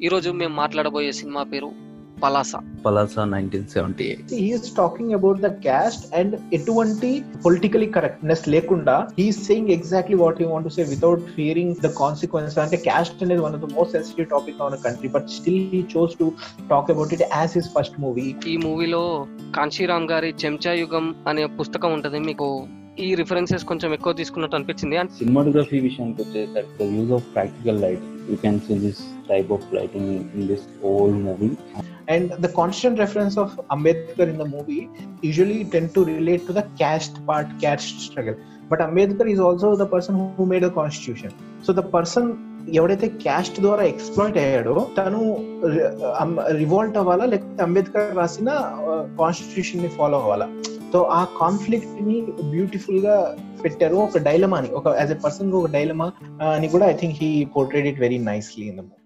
ఈ రోజు మేము మాట్లాడబోయే సినిమా పేరు Palasa. Palasa nineteen seventy eight he's talking about the caste and ఎటువంటి పొలిటికలీ కరెక్ట్నెస్ లేకుండా he's saying exactly what you want say without fearing the consequence అంటే caste అనేది one of the most sensitive topic on country but still he chose to talk about it as his first movie ఈ మూవీలో కాంచీరామ్ గారి చెంచా యుగం అనే పుస్తకం ఉంటది. మీకు ఈ రిఫరెన్సెస్ కొంచెం ఎక్కువ తీసుకున్నట్టు అనిపించింది. అండ్ సినిమాటోగ్రఫీ విషయానికి వచ్చేసరికి the use of practical lighting You can see this type of lighting in this old movie and the constant reference of Ambedkar in the movie usually tend to relate to the caste part, caste struggle. But Ambedkar is also the person who made the constitution. So the person ఎవడైతే caste ద్వారా exploit అయ్యాడో తను revolt అవ్వాలా లేకపోతే అంబేద్కర్ రాసిన constitution ని follow అవ్వాలా so ఆ కాన్ఫ్లిక్ట్ని బ్యూటిఫుల్గా పెట్టారు. ఒక డైలమా అని ఒక యాజ్ ఎ పర్సన్ ఒక డైలమా అని కూడా I think he portrayed it very nicely in the movie